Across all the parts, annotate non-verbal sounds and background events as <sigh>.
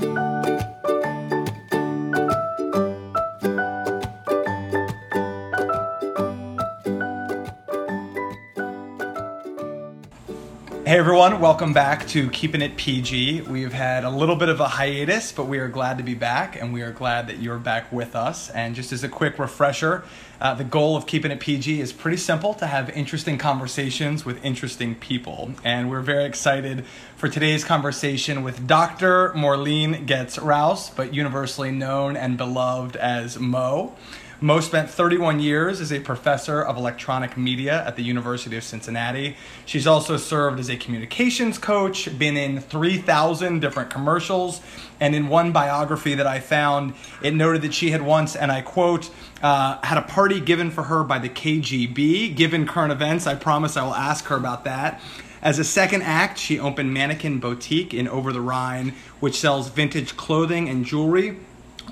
thank you Hey everyone, welcome back to Keeping It PG. We've had a little bit of a hiatus, but we are glad to be back and we are glad that you're back with us. And just as a quick refresher, uh, the goal of Keeping It PG is pretty simple to have interesting conversations with interesting people. And we're very excited for today's conversation with Dr. Morleen Getz Rouse, but universally known and beloved as Mo. Mo spent 31 years as a professor of electronic media at the University of Cincinnati. She's also served as a communications coach, been in 3,000 different commercials, and in one biography that I found, it noted that she had once, and I quote, uh, had a party given for her by the KGB. Given current events, I promise I will ask her about that. As a second act, she opened Mannequin Boutique in Over the Rhine, which sells vintage clothing and jewelry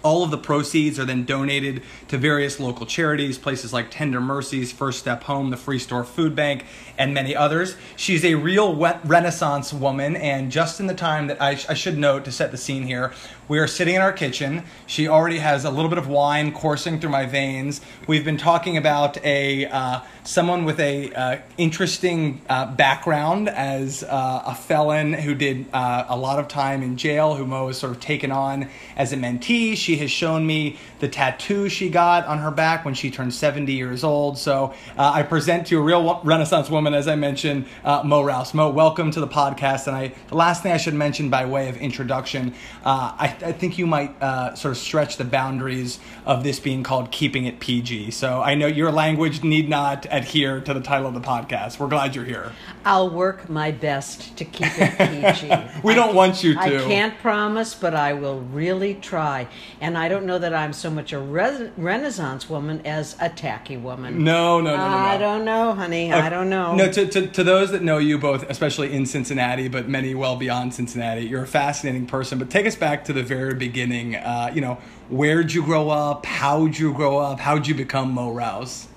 all of the proceeds are then donated to various local charities, places like Tender Mercies, First Step Home, the Free Store Food Bank, and many others. She's a real Renaissance woman, and just in the time that I, sh- I should note to set the scene here, we are sitting in our kitchen. She already has a little bit of wine coursing through my veins. We've been talking about a uh, someone with a uh, interesting uh, background as uh, a felon who did uh, a lot of time in jail, who Mo has sort of taken on as a mentee. She has shown me the tattoo she got on her back when she turned 70 years old. So uh, I present to a real Renaissance woman, as I mentioned, Mo Rouse. Mo, welcome to the podcast. And I, the last thing I should mention by way of introduction, I I think you might uh, sort of stretch the boundaries of this being called keeping it PG. So I know your language need not adhere to the title of the podcast. We're glad you're here. I'll work my best to keep it PG. <laughs> we don't want you to. I can't promise, but I will really try. And I don't know that I'm so much a re- Renaissance woman as a tacky woman. No, no, no, no. no. I don't know, honey. I don't know. No, to, to, to those that know you both, especially in Cincinnati, but many well beyond Cincinnati, you're a fascinating person. But take us back to the very beginning, uh, you know, where'd you grow up? How'd you grow up? How'd you become Mo Rouse?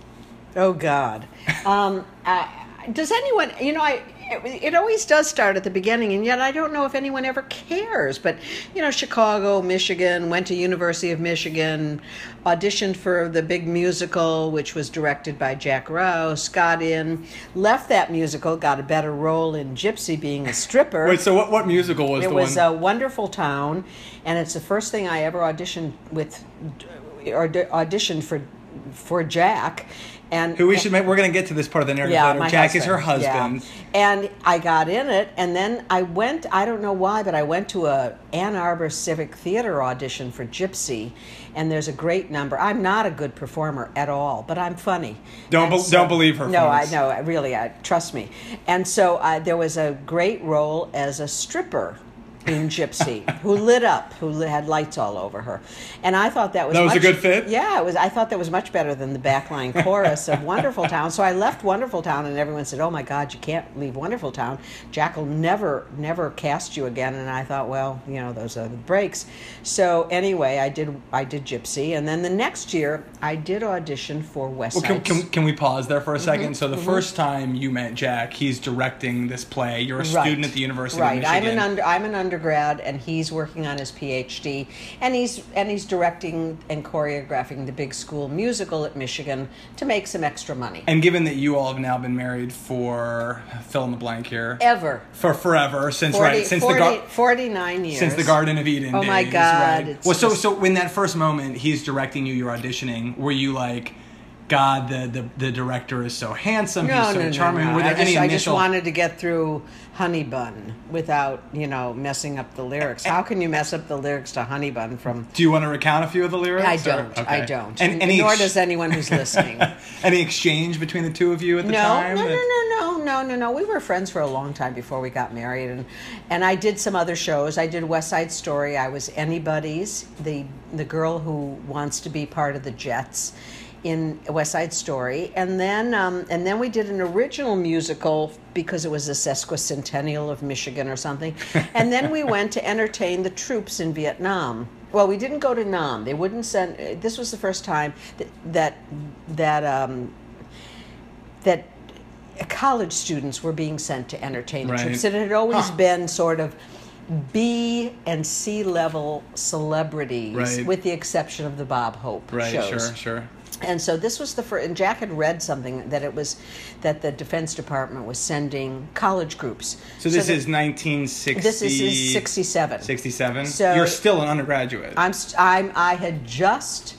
Oh God. Um, uh, does anyone? You know, I it, it, always does start at the beginning, and yet I don't know if anyone ever cares. But you know, Chicago, Michigan, went to University of Michigan, auditioned for the big musical, which was directed by Jack Rouse. Got in, left that musical, got a better role in Gypsy, being a stripper. Wait, so what? What musical was it? It was one? a Wonderful Town, and it's the first thing I ever auditioned with, or auditioned for, for Jack and who we should make, we're going to get to this part of the narrative yeah, later. Jack husband. is her husband. Yeah. And I got in it, and then I went. I don't know why, but I went to a Ann Arbor Civic Theater audition for Gypsy, and there's a great number. I'm not a good performer at all, but I'm funny. Don't be, so, don't believe her. No, folks. I know. Really, I trust me. And so uh, there was a great role as a stripper in Gypsy, who lit up, who had lights all over her, and I thought that was that was much, a good fit. Yeah, it was. I thought that was much better than the backline chorus of Wonderful Town. So I left Wonderful Town, and everyone said, "Oh my God, you can't leave Wonderful Town. Jack will never, never cast you again." And I thought, well, you know, those are the breaks. So anyway, I did. I did Gypsy, and then the next year I did audition for West well, can, can, can, we pause there for a 2nd mm-hmm, so the mm-hmm. first time you met Jack, he's directing this play. You're a right. student at the University right. of Michigan. I'm an under, I'm an undergrad, and he's working on his PhD, and he's and he's directing and choreographing the big school musical at Michigan to make some extra money. And given that you all have now been married for fill in the blank here, ever for forever since 40, right since 40, the gar- 49 years since the Garden of Eden. Oh days, my God! Right? Well, so so when that first moment he's directing you, you're auditioning. Were you like? God, the, the, the director is so handsome. No, he's so no, charming. No, no. Were there I, just, any I just wanted to get through Honey Bun without, you know, messing up the lyrics. How can you mess up the lyrics to Honey Bun from? Do you want to recount a few of the lyrics? I don't. Okay. I don't. And, any nor does anyone who's listening. <laughs> any exchange between the two of you at the time? No, no, no, no, no, no, no. We were friends for a long time before we got married, and and I did some other shows. I did West Side Story. I was Anybody's, the the girl who wants to be part of the Jets in West Side Story, and then um, and then we did an original musical because it was the sesquicentennial of Michigan or something, <laughs> and then we went to entertain the troops in Vietnam. Well, we didn't go to Nam. They wouldn't send. This was the first time that that that um, that college students were being sent to entertain the right. troops. It had always huh. been sort of B and C level celebrities, Right. with the exception of the Bob Hope Right. shows. Sure. Sure. And so this was the first, and Jack had read something that it was that the Defense Department was sending college groups. So this that- is 1960. this is, is 67. 67. So- You're still an undergraduate. I'm, I'm I had just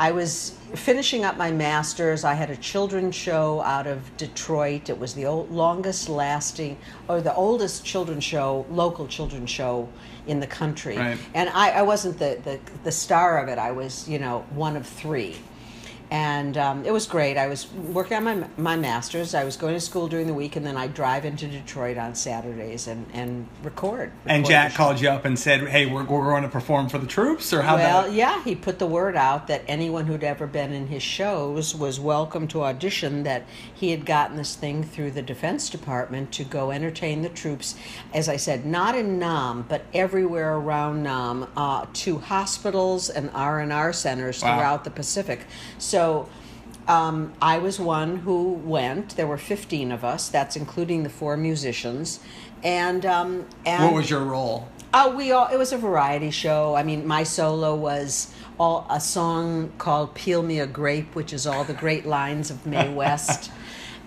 I was finishing up my masters. I had a children's show out of Detroit. It was the old, longest lasting or the oldest children's show, local children's show in the country. Right. And I, I wasn't the, the the star of it. I was, you know, one of three. And um, it was great. I was working on my, my master's. I was going to school during the week, and then I'd drive into Detroit on Saturdays and, and record. and Jack called you up and said, "Hey, we're, we're going to perform for the troops," or how Well, that? yeah, he put the word out that anyone who'd ever been in his shows was welcome to audition. That he had gotten this thing through the Defense Department to go entertain the troops, as I said, not in Nam, but everywhere around Nam, uh, to hospitals and R and R centers Wow. throughout the Pacific. So. So um, I was one who went. There were 15 of us. That's including the four musicians. And, um, and What was your role? Oh, we all. It was a variety show. I mean, my solo was all a song called "Peel Me a Grape," which is all the great lines of Mae <laughs> West.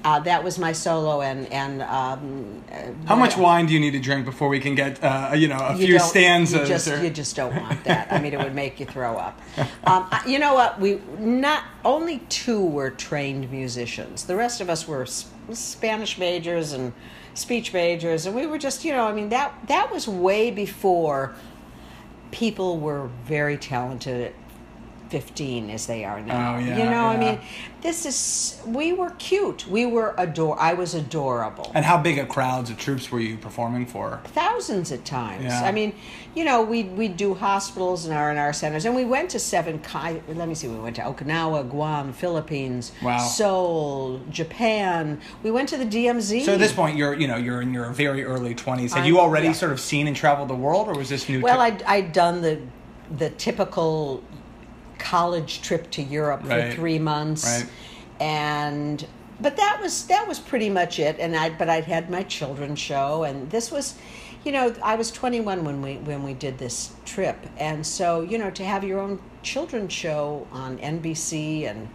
Uh, that was my solo, and and um, How much wine do you need to drink before we can get, uh, you know, a you few stanzas? You just, or- you just don't want that. I mean, it would make you throw up. <laughs> Um, I- you know what? We not only two were trained musicians. The rest of us were Spanish majors and speech majors, and we were just, you know, I mean that that was way before people were very talented at 15 as they are now. Oh, yeah, you know, I mean, this is we were cute. We were adore. I was adorable and how big a crowds of troops were you performing for? thousands at times. Yeah. I mean, you know, we we do hospitals and R and R centers, and we went to seven. Let me see, we went to Okinawa, Guam, Philippines, Wow. Seoul, Japan. We went to the DMZ. So at this point, you're, you know, you're in your very early 20s. Had you already yeah. sort of seen and traveled the world, or was this new? well, to- I'd, I'd done the the typical college trip to Europe Right. for three months, Right. and but that was that was pretty much it. And I but I'd had my children's show, and this was, you know, I was 21 when we when we did this trip, and so you know to have your own children's show on NBC and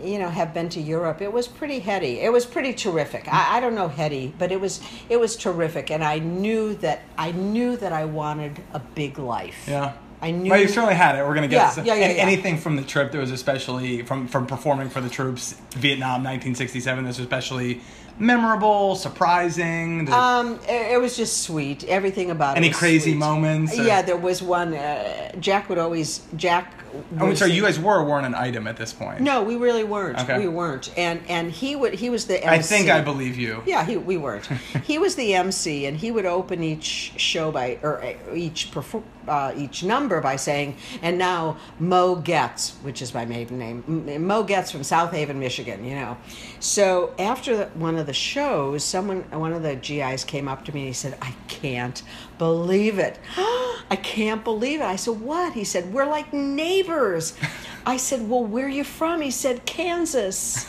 you know have been to Europe. It was pretty heady. It was pretty terrific. I, I don't know heady, but it was it was terrific, and I knew that I knew that I wanted a big life. yeah. I knew. Well, you certainly had it. We're going to get Yeah, yeah, yeah, yeah. anything from the trip that was especially from from performing for the troops, Vietnam, 1967. That's especially memorable, surprising. the- um, it, it was just sweet. Everything about Any it. was crazy sweet. moments, or- Yeah, there was one. Uh, Jack would always Jack. oh, would sorry, you guys were weren't an item at this point. No, we really weren't. Okay. We weren't. And and he would he was the. MC. I think I believe you. Yeah, he, we weren't. <laughs> he was the MC, and he would open each show by or uh, each perfor- uh, each number by saying, "And now Mo Getz, which is my maiden name, Mo Getz from South Haven, Michigan." You know, so after the, one of the shows, someone one of the GIs came up to me and he said, "I can't believe it. <gasps> I can't believe it." I said, "What?" He said, "We're like neighbors." I said, "Well, where are you from?" He said, "Kansas."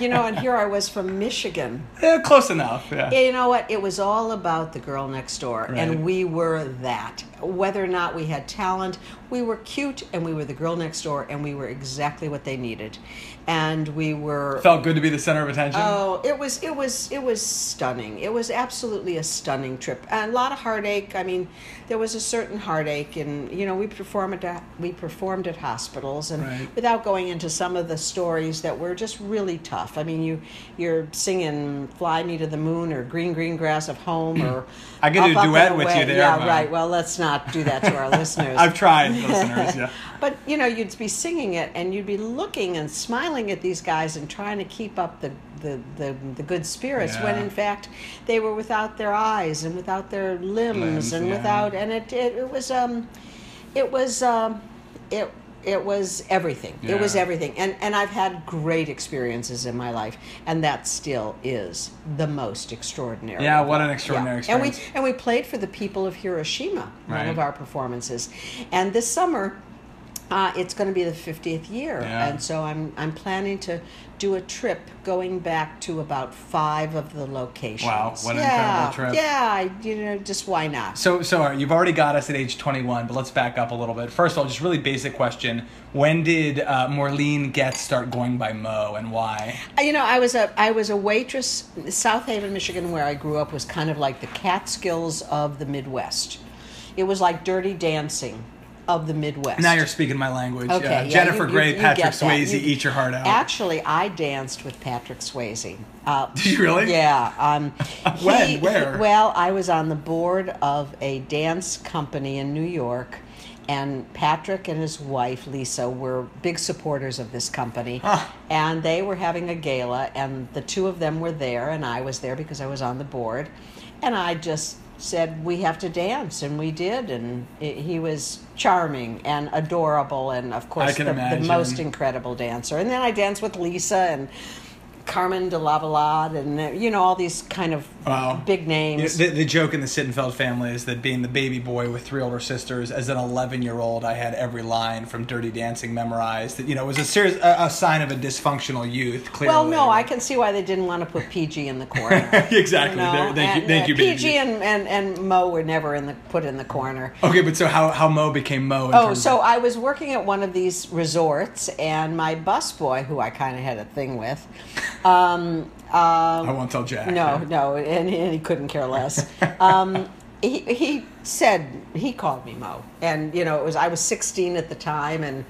you know, and here I was from Michigan. <laughs> Yeah, close enough. Yeah. You know what? It was all about the girl next door, Right. and we were that. Whether or not we had talent, we were cute, and we were the girl next door, and we were exactly what they needed, and we were. Felt good to be the center of attention. Oh, it was it was it was stunning. It was absolutely a stunning trip, and a lot of heartache. I mean, there was a certain heartache, and you know, we performed at we performed at hospitals, and Right. without going into some of the stories that were just really tough. I mean, you you're singing "Fly Me to the Moon" or "Green Green Grass of Home" or <clears throat> I get do a Up, Up, duet with you there, Yeah, Mom. right. Well, let's not do that to our <laughs> listeners. I've tried, listeners. <laughs> Yeah. But you know, you'd be singing it, and you'd be looking and smiling at these guys and trying to keep up the the, the, the good spirits when in fact they were without their eyes and without their limbs, Limbs, and yeah. without and it, it it was um it was um it it was everything. It was everything. And and i've had great experiences in my life and that still is the most extraordinary. Yeah, what an extraordinary experience! and we experience. and we played for the people of hiroshima one of our performances. And this summer Uh, it's going to be the 50th year, Yeah. and so I'm I'm planning to do a trip going back to about five of the locations. Wow, what an yeah, incredible trip. Yeah, you know, just why not? So, so you've already got us at age 21, but let's back up a little bit. First of all, just really basic question: When did uh, Getz start going by Mo, and why? Uh, You know, I was a I was a waitress. South Haven, Michigan, where I grew up, was kind of like the Catskills of the Midwest. It was like Dirty Dancing of the Midwest. Now you're speaking my language. Okay, Uh, yeah, Jennifer you- you- Grey, you Patrick get. Swayze, You- eat your heart out. Actually, I danced with Patrick Swayze. Uh, <laughs> Did you really? Yeah. Um, <laughs> When? he- Where? he- well, I was on the board of a dance company in New York, and Patrick and his wife Lisa were big supporters of this company. Huh. And they were having a gala, and the two of them were there, and I was there because I was on the board, and I just said we have to dance and we did and it, he was charming and adorable and of course the, the most incredible dancer. And then I danced with Lisa and Carmen de Lavallade and you know all these kind of Wow. big You names. the, the joke in the Sittenfeld family is that being the baby boy with three older sisters, as an 11 year old, I had every line from Dirty Dancing memorized. That you know it was a serious a, a sign of a dysfunctional youth. Clearly, well, no, I can see why they didn't want to put PG in the corner. <laughs> exactly. You know? Thank you, And, thank uh, you, PG and, and, and Mo were never in the put in the corner. Okay, but so how how Mo became Mo? Oh, so I was working at one of these resorts, and my busboy, who I kind of had a thing with, um, I won't tell Jack. no, no, and, and he couldn't care less. Um, <laughs> he he said he called me Mo, and you know it was I was 16 at the time, and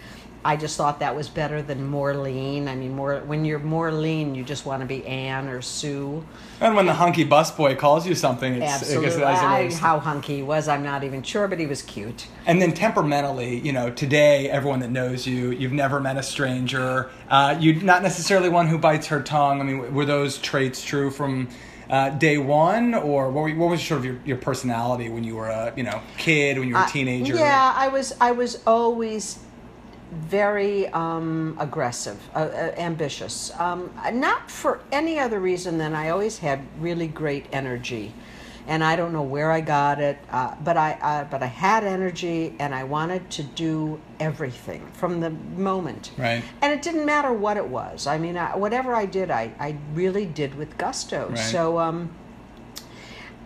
I just thought that was better than more lean. I mean, more when you're more lean, you just want to be Anne or Sue. And when the hunky busboy calls you something, it's Absolutely, It I, how hunky he was, I'm not even sure, but he was cute. And then temperamentally, you know, today everyone that knows you, you've never met a stranger. Uh, you're not necessarily one who bites her tongue. I mean, were those traits true from uh, day one, or what, were, what was sort of your, your personality when you were a you know kid, when you were a teenager? yeah, I was. I was always very um, aggressive, uh, uh, ambitious. Um, not for any other reason than I always had really great energy, and I don't know where I got it, uh, but I uh, but I had energy, and I wanted to do everything from the moment. Right. And it didn't matter what it was. I mean, I, whatever I did, I, I really did with gusto. Right. So. Um,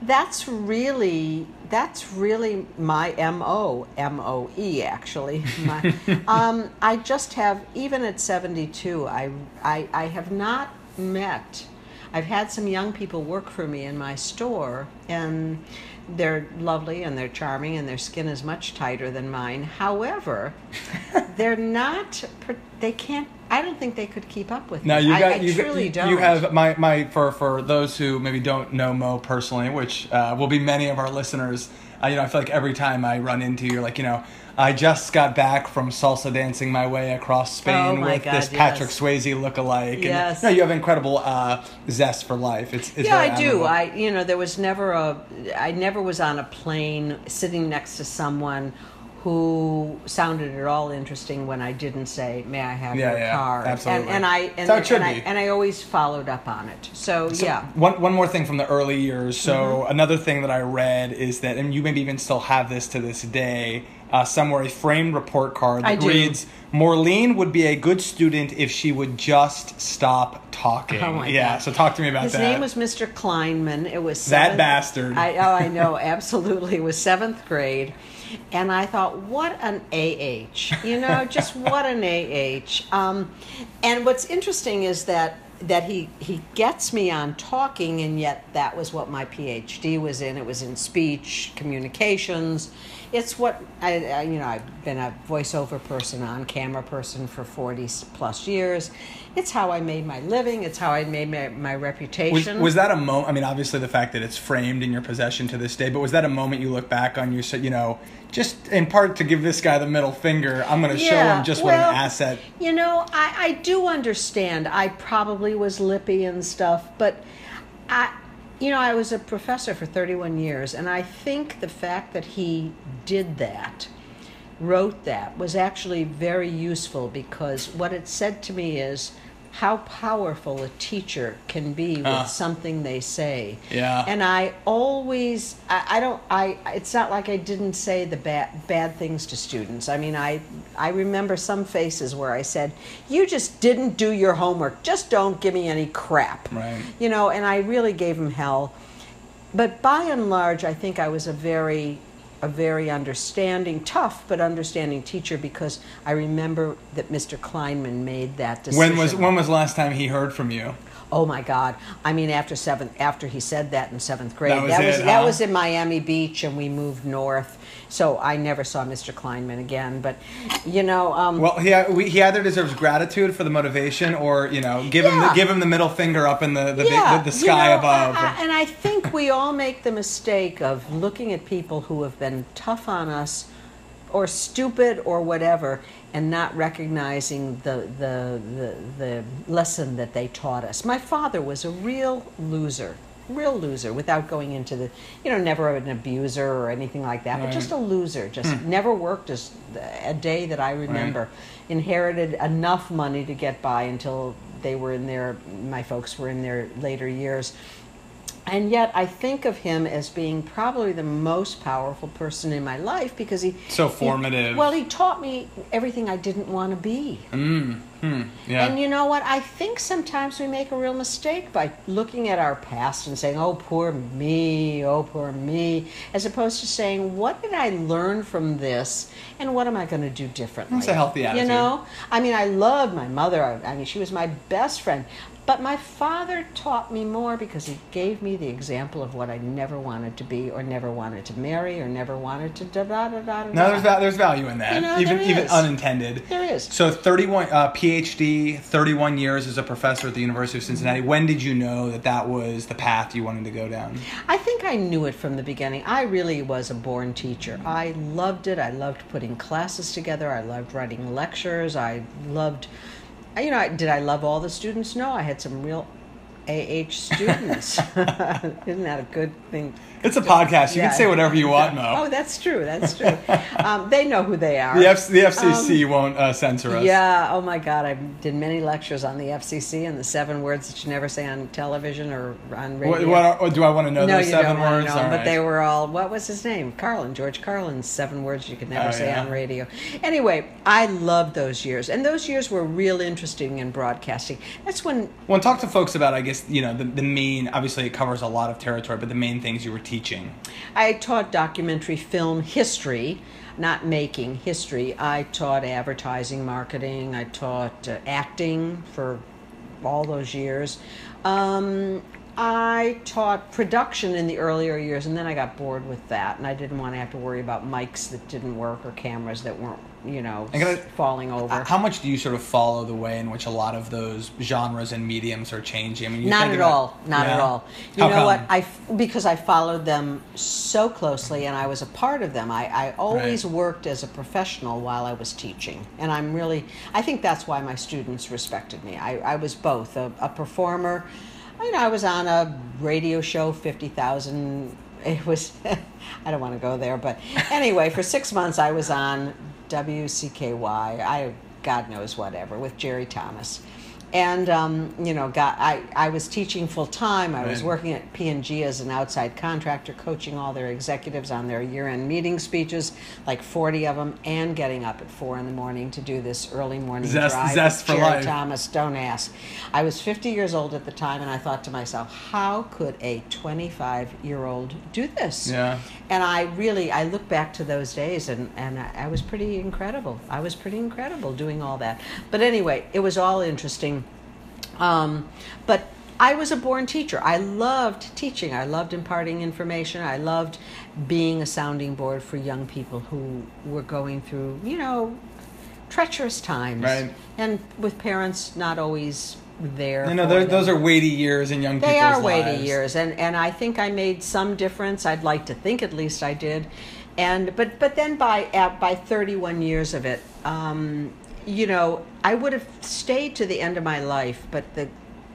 that's really that's really my mo mo e actually. <laughs> My, um, i just have even at 72 I, I i have not met i've had some young people work for me in my store and they're lovely and they're charming and their skin is much tighter than mine. However <laughs> they're not they can't i don't think they could keep up with me you I- got I, you, truly you, don't you have my my for for those who maybe don't know Mo personally, which uh, will be many of our listeners. Uh, you know, I feel like every time I run into you, like you know, I just got back from salsa dancing my way across Spain Oh with God, this Patrick yes. Swayze lookalike. And, Yes. no, you have incredible uh, zest for life. It's, it's yeah, I do. admirable. I you know there was never a I never was on a plane sitting next to someone who sounded at all interesting when I didn't say, "May I have Yeah, your yeah, card?" absolutely. And, and I and, should and I and I always followed up on it. So, So yeah. One one more thing from the early years. So Mm-hmm. another thing that I read is that, and you maybe even still have this to this day, uh, somewhere a framed report card that reads, "Maureen would be a good student if she would just stop talking." Oh my yeah. God. So talk to me about His that. His name was Mr. Kleinman. It was That bastard. I, oh, I know, <laughs> absolutely. It was seventh grade, and I thought, what an AH, you know, just what an AH. Um, and what's interesting is that that he he gets me on talking, and yet that was what my PhD was in. It was in speech communications. It's what I, I you know I've been a voiceover person, on camera person for forty plus years. It's how I made my living. It's how I made my, my reputation. was that a moment? I mean, obviously the fact that it's framed in your possession to this day, but was that a moment you look back on? You said, you know, just in part to give this guy the middle finger. I'm going to show him just what an asset. You know, I, I do understand. I probably was lippy and stuff, but I, you know, I was a professor for 31 years, and I think the fact that he did that, wrote that, was actually very useful because what it said to me is how powerful a teacher can be with Ah. something they say. Yeah. And I always, I, I don't, I. It's not like I didn't say the bad bad things to students. I mean, I I remember some faces where I said, "You just didn't do your homework. Just don't give me any crap." Right. You know, and I really gave them hell. But by and large, I think I was a very a very understanding, tough but understanding teacher because I remember that Mr. Kleinman made that decision. When was when was the last time he heard from you? Oh my God! I mean, after seventh, after he said that in seventh grade, That was that was it, that huh? was in Miami Beach, and we moved north. So I never saw Mr. Kleinman again. But you know, um, Well, he we, he either deserves gratitude for the motivation, or you know, give him the, give him the middle finger up in the the, yeah, the, the you sky know, above. I- I- and I think we all make the mistake of looking at people who have been tough on us, or stupid, or whatever, and not recognizing the the the, the lesson that they taught us. My father was a real loser. Real loser without going into the, you know, never an abuser or anything like that, but just a loser. Just hmm. never worked as a day that I remember. Inherited enough money to get by until they were in their, my folks were in their later years. And yet, I think of him as being probably the most powerful person in my life because he So he- formative. well, he taught me everything I didn't want to be. mm, hmm, yeah. And you know what? I think sometimes we make a real mistake by looking at our past and saying, "Oh, poor me, oh, poor me," as opposed to saying, "What did I learn from this, and what am I going to do differently?" That's a healthy attitude. You know, I mean, I loved my mother. I mean, she was my best friend. But my father taught me more because he gave me the example of what I never wanted to be, or never wanted to marry, or never wanted to da da da da. da. no, there's val- there's value in that, You know, even even unintended. There is. So 31 uh, PhD, 31 years as a professor at the University of Cincinnati. When did you know that that was the path you wanted to go down? I think I knew it from the beginning. I really was a born teacher. I loved it. I loved putting classes together. I loved writing lectures. I loved, you know, did I love all the students? No, I had some real AH students. <laughs> Isn't that a good thing? It's a podcast. You Yeah. can say whatever you want, Mo. Oh, that's true. That's true. um, they know who they are. The, F- the FCC won't uh, censor us. Um, Yeah. Oh my God. I did many lectures on the FCC and the seven words that you never say on television or on radio. What, what, are- do I want to know no, those you seven don't want words? to know, All but right. they were all. What was his name? Carlin, George Carlin's seven words you could never Oh, say yeah. on radio. Anyway, I loved those years, and those years were real interesting in broadcasting. That's when Well, talk to folks about, I guess, you know, the, the main, obviously it covers a lot of territory, but the main things you were teaching. I taught documentary film history, not making history. I taught advertising, marketing. I taught uh, acting for all those years. Um, I taught production in the earlier years, and then I got bored with that, and I didn't want to have to worry about mics that didn't work or cameras that weren't, you know, I falling over. How much do you sort of follow the way in which a lot of those genres and mediums are changing? I mean, you Not think at about- all. Not at all. You How know come? what? I because I followed them so closely and I was a part of them. I, I always Right. worked as a professional while I was teaching, and I'm really. I think that's why my students respected me. I, I was both a, a performer. You know, I was on a radio show, fifty thousand. It was. <laughs> I don't want to go there, but anyway, for six months I was on WCKY. I God knows whatever with Jerry Thomas and um, you know got I, I was teaching full time i was working at p&g as an outside contractor coaching all their executives on their year-end meeting speeches like 40 of them and getting up at 4 in the morning to do this early morning Zest- drive zest for Jerry life. thomas don't ask i was 50 years old at the time and i thought to myself how could a 25 year old do this Yeah. and I really I look back to those days and and I, I was pretty incredible. I was pretty incredible doing all that. But anyway, it was all interesting. Um, but I was a born teacher. I loved teaching. I loved imparting information. I loved being a sounding board for young people who were going through, you know, treacherous times. Right. And with parents not always there. You know, those are weighty years in young They people's are weighty years, and and I think I made some difference. I'd like to think at least I did, and but but then by at, by 31 years of it, um, you know, I would have stayed to the end of my life, but the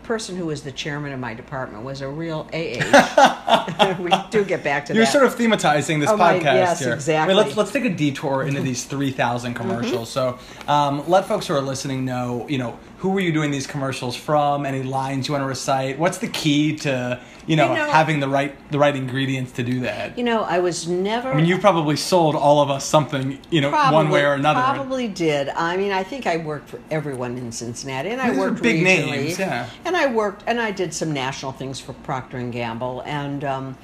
person who was the chairman of my department was a real AH. <laughs> we do get back to that. You're that. sort of thematizing this Oh, my- podcast yes, here. exactly. Mm-hmm. Wait, let's let's take a detour into these three thousand commercials. So, um, let folks who are listening know, you know, who were you doing these commercials from? Any lines you want to recite? What's the key to, you know, You know- having the right the right ingredients to do that? you know, I was never. I mean, you probably sold all of us something, you know, one way or another. Probably did. I mean, I think I worked for everyone in Cincinnati, and I These are worked big regionally. names, yeah. And I worked, and I did some national things for Procter and Gamble. And um,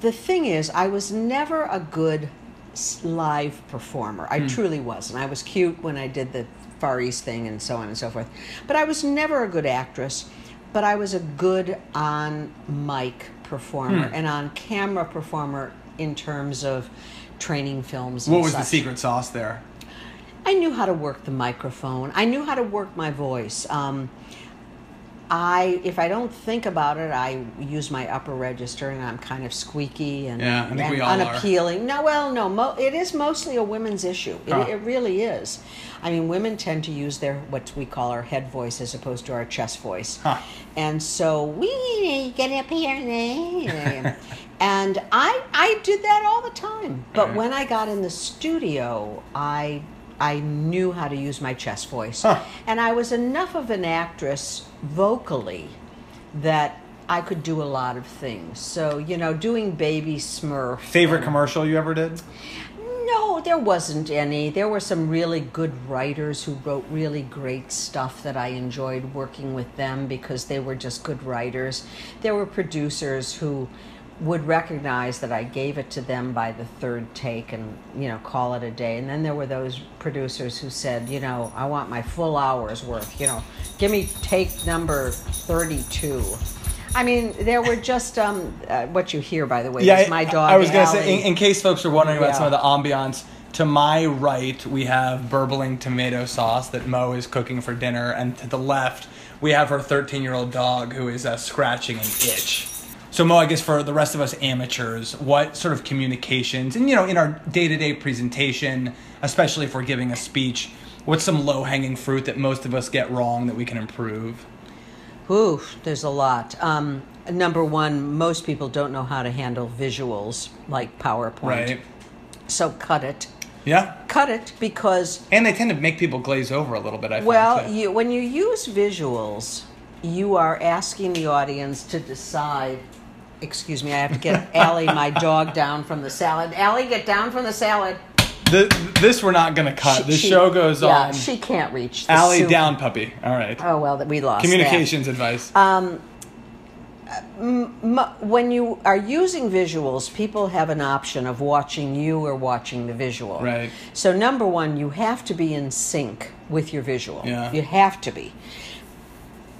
the thing is, I was never a good live performer. I truly wasn't. I was cute when I did the Far East thing and so on and so forth, but I was never a good actress. But I was a good on mic performer Hmm. and on camera performer in terms of training films. What was the secret sauce there? I knew how to work the microphone. I knew how to work my voice. Um, I, if I don't think about it, I use my upper register, and I'm kind of squeaky and, Yeah, and all are. unappealing. No, well, no, mo- it is mostly a women's issue. It, it really is. I mean, women tend to use their what we call our head voice as opposed to our chest voice, Huh. and so we get up here and and I I did that all the time. But when I got in the studio, I I knew how to use my chest voice, Huh. and I was enough of an actress vocally that I could do a lot of things. So you know, doing Baby Smurf. Favorite and- commercial you ever did? no, there wasn't any. There were some really good writers who wrote really great stuff that I enjoyed working with them because they were just good writers. There were producers who would recognize that I gave it to them by the third take and, you know, call it a day. And then there were those producers who said, you know, I want my full hour's worth, you know, give me take number 32. I mean, there were just um, uh, what you hear, by the way. is my dog. I was gonna say, in, in case folks are wondering about some of the ambiance, to my right we have burbling tomato sauce that Mo is cooking for dinner, and to the left we have her 13 year old dog who is uh, scratching an itch. So Mo, I guess for the rest of us amateurs, what sort of communications, and you know, in our day to day presentation, especially if we're giving a speech, what's some low hanging fruit that most of us get wrong that we can improve? Ooh, there's a lot. Um, number one, most people don't know how to handle visuals like PowerPoint. Right? So cut it. Yeah. Cut it because, And they tend to make people glaze over a little bit. I well, you, when you use visuals, you are asking the audience to decide. Excuse me, I have to get <laughs> Allie, my dog, down from the salad. Allie, get down from the salad. The, this we're not going to cut. She- the she- show goes on. yeah, on. she can't reach. The Allie soup. down, puppy. All right. Oh well, that we lost. that. Communications advice. Um, m- when you are using visuals, people have an option of watching you or watching the visual. Right. So number one, you have to be in sync with your visual. Yeah. You have to be.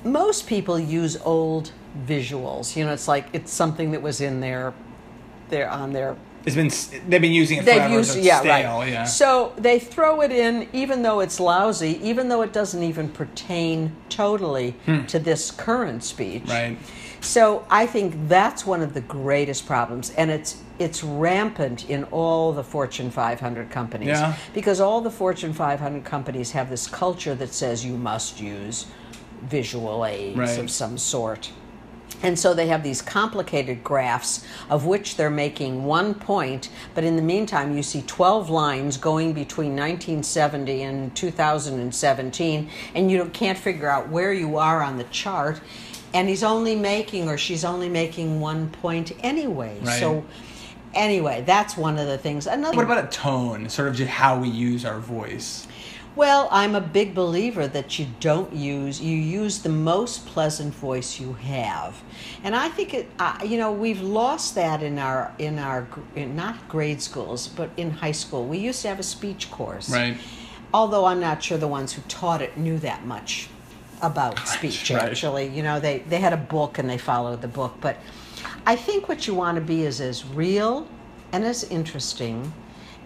Most people use old visuals. You know, it's like it's something that was in their, their on their it's been they've been using it They've forever. used so yeah stale, right. Yeah. So they throw it in, even though it's lousy, even though it doesn't even pertain totally to this current speech. Hmm. Right. So I think that's one of the greatest problems, and it's it's rampant in all the Fortune 500 companies. Yeah. Because all the Fortune 500 companies have this culture that says you must use visual aids Right. of some sort. And so they have these complicated graphs of which they're making one point, but in the meantime, you see 12 lines going between 1970 and 2017, and you can't figure out where you are on the chart. And he's only making, or she's only making one point anyway. Right. So, anyway, that's one of the things. Another What about a tone? Sort of just how we use our voice. Well, I'm a big believer that you don't use you use the most pleasant voice you have, and I think it. Uh, you know, we've lost that in our in our in not grade schools, but in high school. We used to have a speech course, Right. Although I'm not sure the ones who taught it knew that much about speech. right. Actually, you know, they they had a book and they followed the book, but I think what you want to be is as real and as interesting,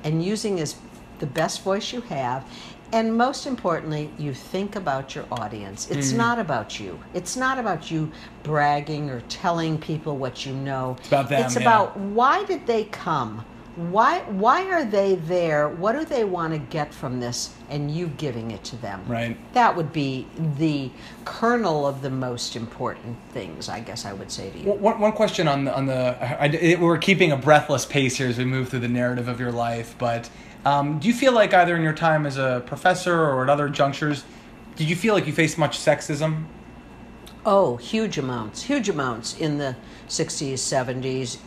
and using as the best voice you have. And most importantly, you think about your audience. It's Mm-hmm. not about you. It's not about you bragging or telling people what you know. It's about them, It's yeah. about why did they come? Why why are they there? What do they want to get from this? And you giving it to them. Right. That would be the kernel of the most important things. I guess I would say to you. One, one question on the on the I, it, we're keeping a breathless pace here as we move through the narrative of your life, but um, do you feel like either in your time as a professor or at other junctures, did you feel like you faced much sexism? Oh, huge amounts, huge amounts in the '60s, '70s.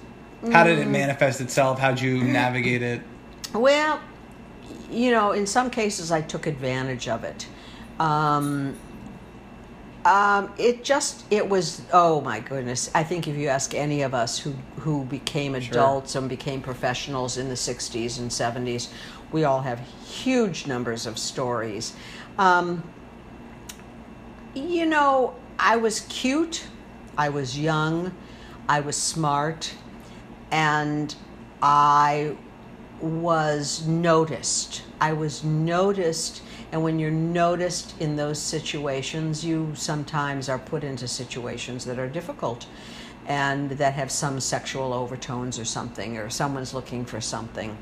How did it manifest itself? How'd you navigate it? Well, you know, in some cases I took advantage of it. Um, um, it just it was oh my goodness. I think if you ask any of us who who became adults and became professionals in the 60s and 70s we all have huge numbers of stories. Um, you know i was cute. I was young. I was smart and i was noticed i was noticed and when you're noticed in those situations, you sometimes are put into situations that are difficult and that have some sexual overtones or something, or someone's looking for something.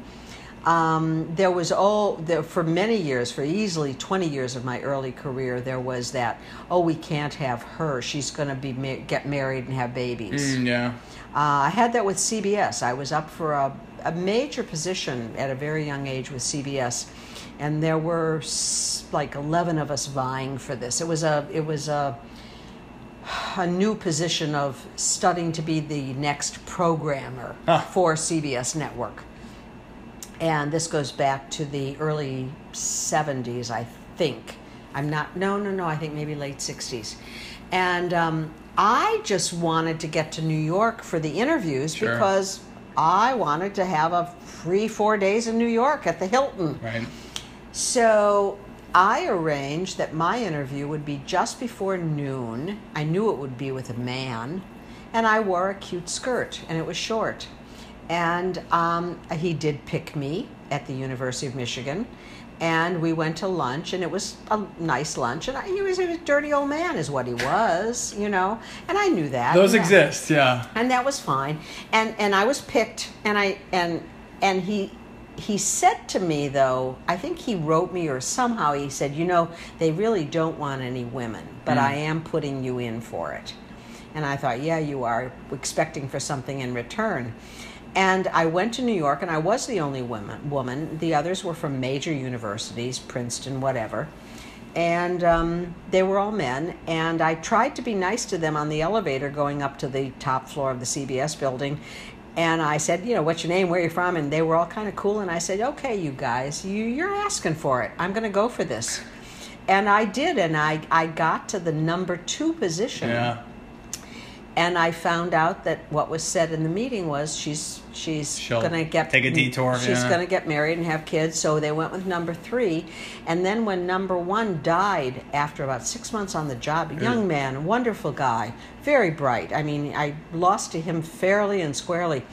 Um, there was all there for many years, for easily 20 years of my early career, there was that, oh, we can't have her. She's going to be ma- get married and have babies. Mm, yeah. Uh, I had that with CBS. I was up for a, a major position at a very young age with CBS and there were like 11 of us vying for this. It was a it was a a new position of studying to be the next programmer Huh. for CBS network. And this goes back to the early 70s, I think. I'm not, no, no, no, I think maybe late 60s. And um, I just wanted to get to New York for the interviews Sure. because I wanted to have a free four days in New York at the Hilton. Right. So I arranged that my interview would be just before noon. I knew it would be with a man, and I wore a cute skirt, and it was short. And um, he did pick me at the University of Michigan, and we went to lunch, and it was a nice lunch. And I, he was a dirty old man, is what he was, you know. And I knew that. Those and that- exist, yeah. and that was fine and and i was picked and i and and he he said to me though i think he wrote me or somehow he said you know they really don't want any women but mm. i am putting you in for it and i thought yeah you are expecting for something in return and I went to New York, and I was the only woman. Woman. The others were from major universities, Princeton, whatever and um, they were all men. And I tried to be nice to them on the elevator going up to the top floor of the CBS building. And I said, you know, what's your name? Where are you from? And they were all kind of cool. And I said, okay, you guys, you, you're asking for it. I'm going to go for this. And I did. And I, I got to the number two position. Yeah. And I found out that what was said in the meeting was she's she's She'll going to get take a detour, She's yeah. going to get married and have kids. So they went with number three. And then when number one died after about six months on the job, a young man, wonderful guy, very bright. I mean, I lost to him fairly and squarely.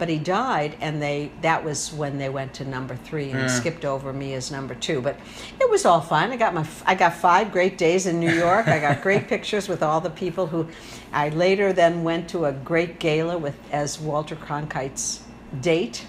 But he died, and they that was when they went to number three and Yeah. skipped over me as number two. But it was all fine. I got my I got five great days in New York. I got great <laughs> pictures with all the people who I later then went to a great gala with as Walter Cronkite's date.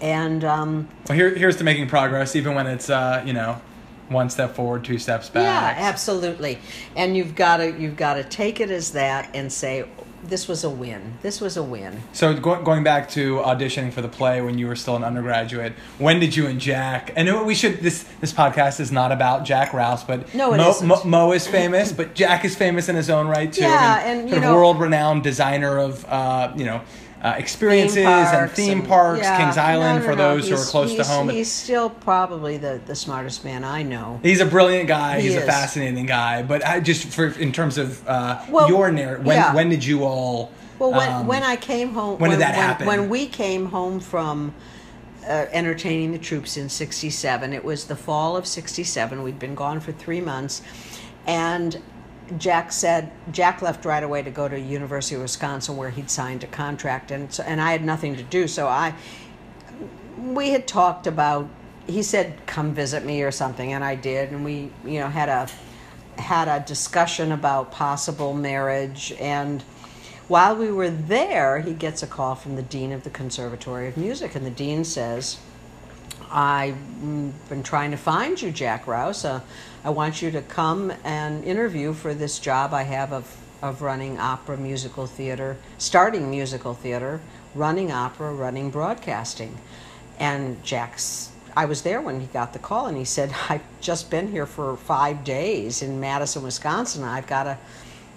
And um, Well, here, here's to making progress, even when it's, uh, you know, one step forward, two steps back. yeah, absolutely. And you've got to you've got to take it as that and say this was a win. This was a win. So go, going back to auditioning for the play when you were still an undergraduate, when did you and Jack? And we should. This this podcast is not about Jack Rouse, but No, Mo. Mo, Mo is famous, but Jack is famous in his own right too. Yeah, mean, and, you know- world-renowned designer of uh, you know uh, experiences Theme and theme and- parks, yeah. Kings Island No, no, for no. those who are close to home. He's still probably the, the smartest man I know. He's a brilliant guy. He He's a fascinating guy. But I just for in terms of uh, Well, your narrative, when yeah. when did you all? Well, when, um, when I came home, when did that when, happen? When we came home from uh, entertaining the troops in '67, it was the fall of '67. We'd been gone for three months, and Jack said Jack left right away to go to University of Wisconsin, where he'd signed a contract, and so, and I had nothing to do, so I we had talked about he said come visit me or something and i did and we you know had a had a discussion about possible marriage and While we were there, he gets a call from the dean of the Conservatory of Music, and the dean says, I've been trying to find you, Jack Rouse. I want you to come and interview for this job I have of, of running opera, musical theater, starting musical theater, running opera, running broadcasting. And Jack's, I was there when he got the call, and he said, <laughs> I've just been here for five days in Madison, Wisconsin. I've got a,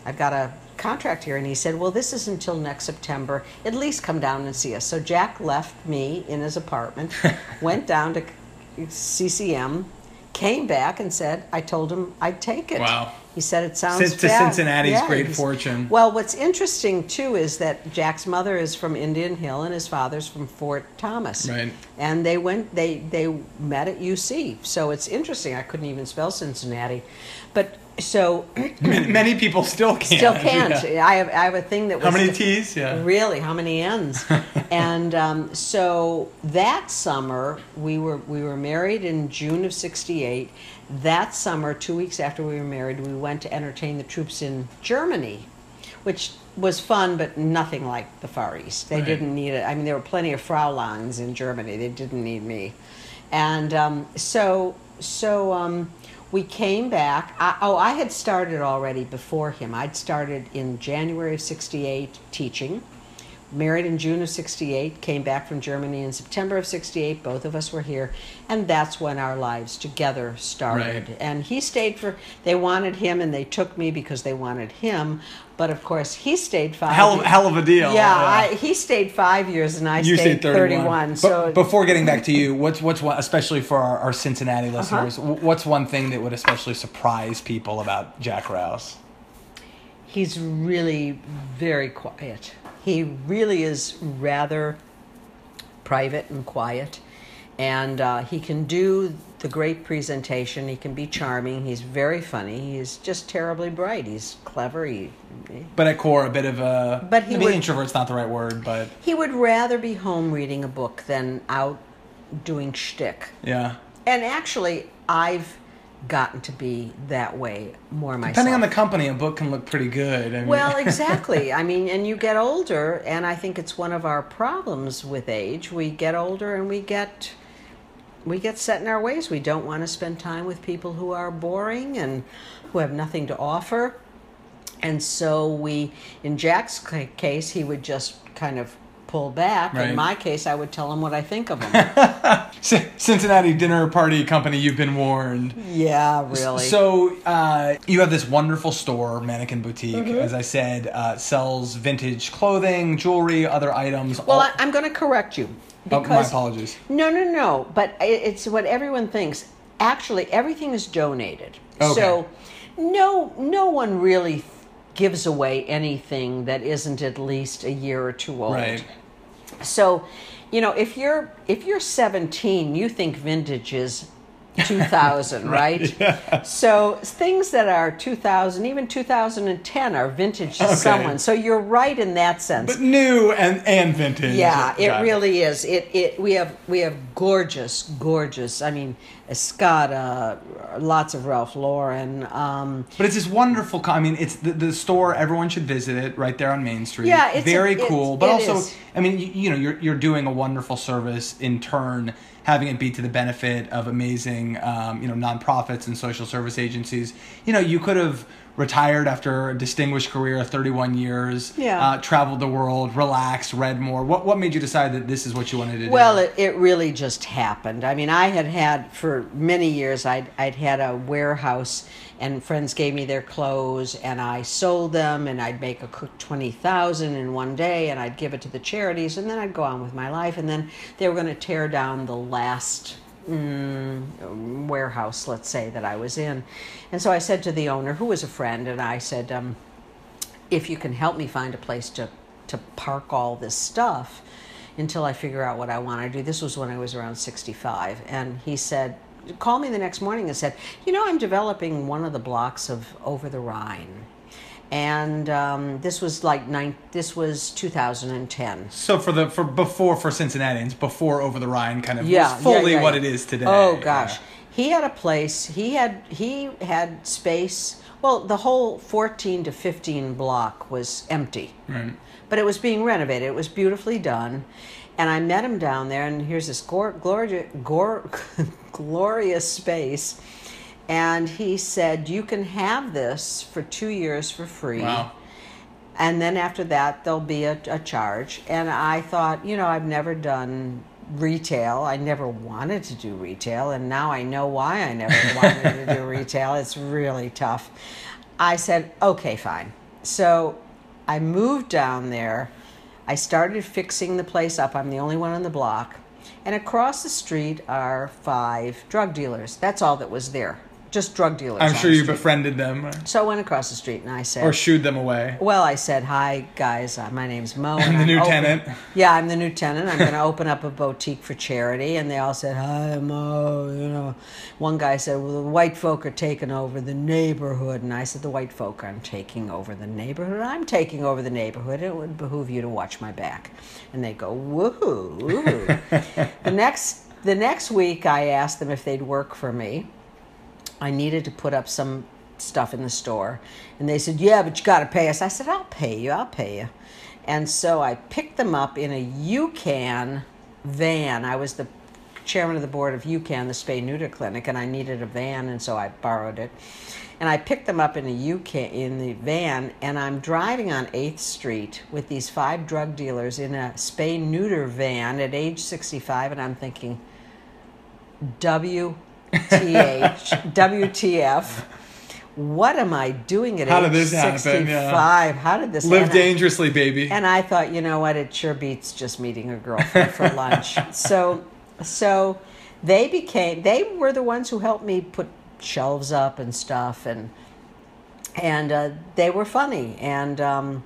I've got a contract here. And he said, Well, this is until next September. At least come down and see us. So Jack left me in his apartment, <laughs> went down to CCM, came back and said, I told him I'd take it. Wow. He said it sounds Since to bad." Cincinnati's Yeah, great fortune. Well, what's interesting too is that Jack's mother is from Indian Hill and his father's from Fort Thomas. Right. And they went they they met at UC. So it's interesting. I couldn't even spell Cincinnati. But so <clears throat> many, people still can't. still can't. Yeah. I have I have a thing that was How many T's? Yeah. Really, how many ends? <laughs> and um, so that summer we were we were married in June of '68. That summer, two weeks after we were married, we went to entertain the troops in Germany, which was fun, but nothing like the Far East. They Right. didn't need it. I mean, there were plenty of Frauleins in Germany. They didn't need me, and um, so so. Um, we came back. I, oh, I had started already before him. I'd started in January of 68 teaching, married in June of 68, came back from Germany in September of 68. Both of us were here. And that's when our lives together started. Right. And he stayed for, they wanted him and they took me because they wanted him. But of course, he stayed five Hell, ye- hell of a deal. Yeah, I, he stayed five years and I you stayed, stayed 31. But So before getting back to you, what's what's one, especially for our, our Cincinnati Uh-huh. listeners, what's one thing that would especially surprise people about Jack Rouse? He's really very quiet. He really is rather private and quiet. And uh, he can do the great presentation. He can be charming. He's very funny. He's just terribly bright. He's clever. He, But at core, a bit of a. But he maybe would- introvert's not the right word, but he would rather be home reading a book than out doing shtick. yeah. And actually, I've gotten to be that way more myself. Depending on the company, a book can look pretty good. I mean, Well, <laughs> exactly. I mean, and you get older, and I think it's one of our problems with age. We get older and we get we get set in our ways. We don't want to spend time with people who are boring and who have nothing to offer. And so we, in Jack's case, he would just kind of pull back. Right. In my case, I would tell them what I think of them. <laughs> Cincinnati dinner party company, you've been warned. yeah, really. So uh, you have this wonderful store, Mannequin Boutique. Mm-hmm. As I said, uh, sells vintage clothing, jewelry, other items. well, all- I, I'm going to correct you. Oh, my apologies. No, no, no. But it's what everyone thinks. Actually, everything is donated. Okay. So, no, no one really gives away anything that isn't at least a year or two old. Right. So, you know, if you're if you're 17, you think vintage is 2000, <laughs> right? So things that are 2000, even 2010, are vintage to Okay. someone. So you're right in that sense. But new and, and vintage. Yeah, it Got really is. It it we have we have gorgeous, gorgeous. I mean, Escada, lots of Ralph Lauren. Um, But it's this wonderful. I mean, it's the, the store. Everyone should visit it right there on Main Street. Yeah, it's very it's- cool. But it also, is. I mean, you, you know, you're you're doing a wonderful service in turn, having it be to the benefit of amazing, um, you know, nonprofits and social service agencies. You know, you could have retired after a distinguished career of 31 years. Yeah. Uh, traveled the world, relaxed, read more. What what made you decide that this is what you wanted to do? well, it, it really just happened. I mean, I had had for many years. I'd I'd had a warehouse, and friends gave me their clothes, and I sold them, and I'd make a quick twenty thousand in one day, and I'd give it to the charities, and then I'd go on with my life, and then they were going to tear down the last mm, warehouse, let's say, that I was in. And so I said to the owner, who was a friend, and I said, um, if you can help me find a place to, to park all this stuff until I figure out what I want to do. This was when I was around 65. And he said, called me the next morning and said, you know, I'm developing one of the blocks of Over the Rhine. And um, this was like nine, this was 2010. so for the for before for Cincinnatians, before Over the Rhine, kind of Yeah, was fully yeah, yeah, what it is today. Oh gosh. he had a place. He had he had space. Well, the whole 14 to 15 block was empty, Right. but it was being renovated. It was beautifully done, and I met him down there. And here's this gor- glorious, gor- <laughs> glorious space, and he said, "You can have this for two years for free." Wow. and then after that there'll be a, a charge and i thought you know i've never done retail i never wanted to do retail and now i know why i never <laughs> wanted to do retail it's really tough i said okay fine so i moved down there i started fixing the place up. I'm the only one on the block. And across the street are five drug dealers. That's all that was there just drug dealers I'm on sure the you street. befriended them so i went across the street and i said or shooed them away. well, I said, "Hi, guys. Uh, my name's Mo. <laughs> And I'm the new open- tenant." Yeah, I'm the new tenant. I'm going to open up a boutique for charity." And they all said, "Hi, Mo." You know, one guy said, "Well, the white folk are taking over the neighborhood," and I said, "The white folk aren't taking over the neighborhood. I'm taking over the neighborhood. It would behoove you to watch my back." And they go, woohoo." <laughs> the next the next week, I asked them if they'd work for me. I needed to put up some stuff in the store. And they said, Yeah, but you got to pay us. I said, I'll pay you, I'll pay you. And so I picked them up in a UCAN van. I was the chairman of the board of UCAN, the spay neuter clinic, and I needed a van, and so I borrowed it. And I picked them up in a UCAN in the van, and I'm driving on 8th Street with these five drug dealers in a spay neuter van at age 65, and I'm thinking, WTH, WTF. What am I doing at How age did this happen? 65? Yeah. How did this Live happen? dangerously, baby. And I thought, you know what? It sure beats just meeting a girlfriend for <laughs> lunch. So, so they became. They were the ones who helped me put shelves up and stuff, and and uh, they were funny. And um,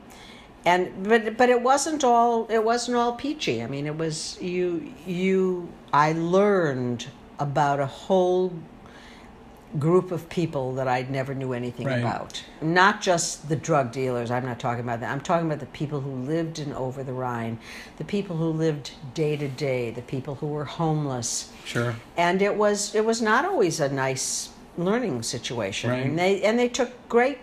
and but but it wasn't all. It wasn't all peachy. I mean, it was you you. I learned about a whole group of people that I never knew anything Right. about. Not just the drug dealers, I'm not talking about that. I'm talking about the people who lived in over the Rhine, the people who lived day to day, the people who were homeless. sure. And it was it was not always a nice learning situation. Right. And they and they took great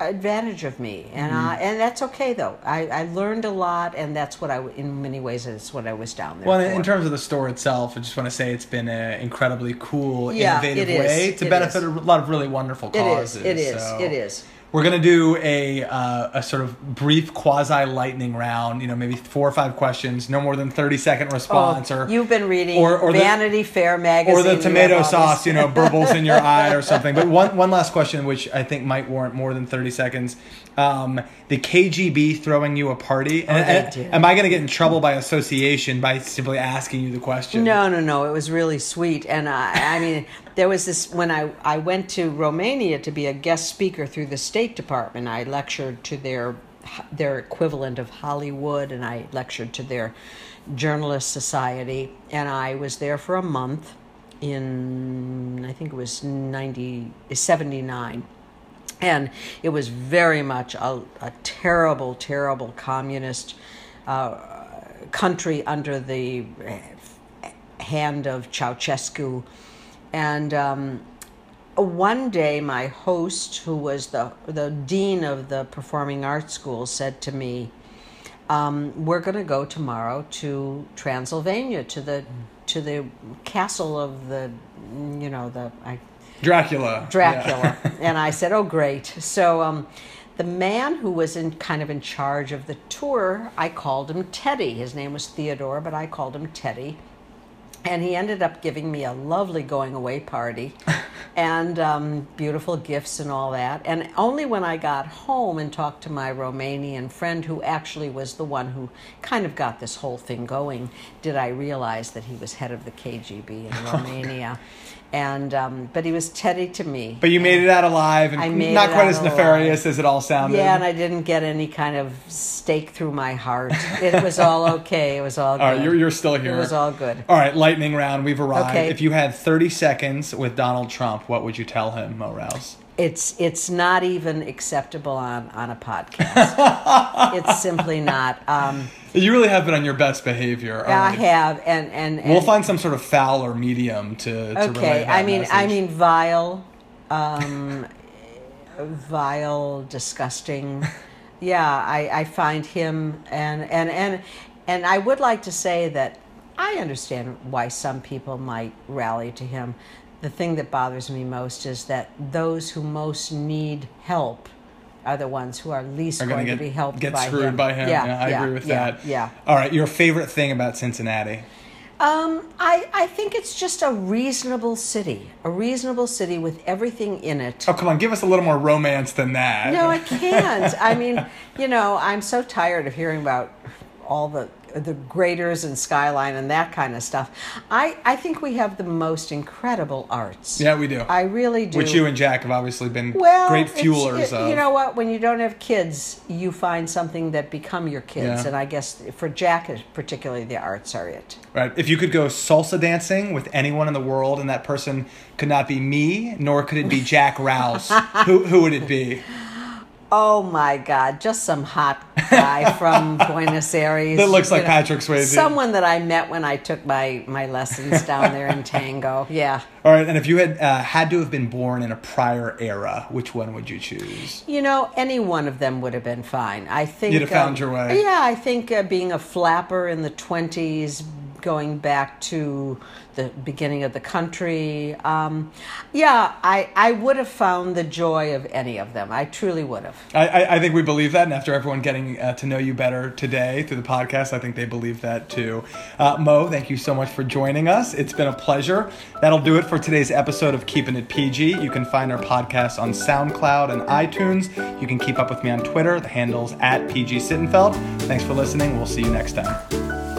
advantage of me. And Mm-hmm. I, and that's okay though. I, I learned a lot and that's what I in many ways that's what I was down there Well, for. in terms of the store itself, I just want to say it's been an incredibly cool, Yeah, innovative way to It benefit is. a lot of really wonderful it is. causes. It is. So It is. We're gonna do a uh, a sort of brief quasi lightning round. You know, maybe four or five questions, no more than thirty second response, or Oh, You've been reading or- or the- Vanity Fair magazine. or the tomato sauce, you know, burbles in your <laughs> eye or something. But one one last question, which I think might warrant more than thirty seconds. Um, the KGB throwing you a party. Oh, and- did. am I going to get in trouble by association by simply asking you the question? No, no, no. It was really sweet, and I, I mean, there was this when I I went to Romania to be a guest speaker through the State Department. I lectured to their their equivalent of Hollywood, and I lectured to their journalist society, and I was there for a month in I think it was 90, 79 and it was very much a, a terrible, terrible communist uh, country under the hand of Ceausescu. And um, one day, my host, who was the the dean of the performing arts school, said to me, um, "We're going to go tomorrow to Transylvania to the to the castle of the, you know, the I Dracula. Dracula. Yeah. <laughs> and I said, "Oh, great." So um, the man who was in kind of in charge of the tour, I called him Teddy. His name was Theodore, but I called him Teddy. And he ended up giving me a lovely going away party <laughs> and um, beautiful gifts and all that. And only when I got home and talked to my Romanian friend, who actually was the one who kind of got this whole thing going, did I realize that he was head of the KGB in <laughs> Romania. And um, but he was Teddy to me. But you made it out alive, and not it quite as alive. nefarious as it all sounded. Yeah, and I didn't get any kind of stake through my heart. It was all okay. It was all good. <laughs> all right, you're, you're still here. It was all good. All right, lightning round. We've arrived. Okay. If you had 30 seconds with Donald Trump Trump, what would you tell him, Mo Rouse? It's it's not even acceptable on on a podcast. <laughs> it's simply not. Um, You really have been on your best behavior. I aren't have, and and, and We'll find some sort of foul or medium to, to okay. I mean, I mean, vile, um, vile, disgusting. Yeah, I, I find him, and and and and I would like to say that I understand why some people might rally to him. The thing that bothers me most is that those who most need help are the ones who are least are going to to be helped get by screwed him. by him. Yeah, Yeah, I yeah, agree with yeah, that. Yeah. All right, your favorite thing about Cincinnati? Um, I, I think it's just a reasonable city, a reasonable city with everything in it. Oh, come on, give us a little more romance than that. No, I <laughs> can't. I mean, you know, I'm so tired of hearing about all the the Graeter's and skyline and that kind of stuff. I, I think we have the most incredible arts. Yeah, we do. I really do. Which you and Jack have obviously been well, great fuelers it- of. You know what? When you don't have kids, you find something that become your kids, Yeah. and I guess for Jack, particularly, the arts are it. Right. If you could go salsa dancing with anyone in the world and that person could not be me, nor could it be Jack Rouse, <laughs> who, who would it be? Oh my God! Just some hot guy from <laughs> Buenos Aires That looks like Patrick Swayze. Someone that I met when I took my my lessons down there in tango. Yeah. All right. And if you had uh, had to have been born in a prior era, which one would you choose? You know, any one of them would have been fine. I think You'd have found um, your way. Yeah, I think uh, being a flapper in the twenties, going back to the beginning of the country. Um, yeah, I I would have found the joy of any of them. I truly would have. I, I, I think we believe that, and after everyone getting uh, to know you better today through the podcast, I think they believe that too. Uh, Mo, thank you so much for joining us. It's been a pleasure. That'll do it for today's episode of Keeping It PG. You can find our podcast on SoundCloud and iTunes. You can keep up with me on Twitter. The handle's at PG Sittenfeld. Thanks for listening. We'll see you next time.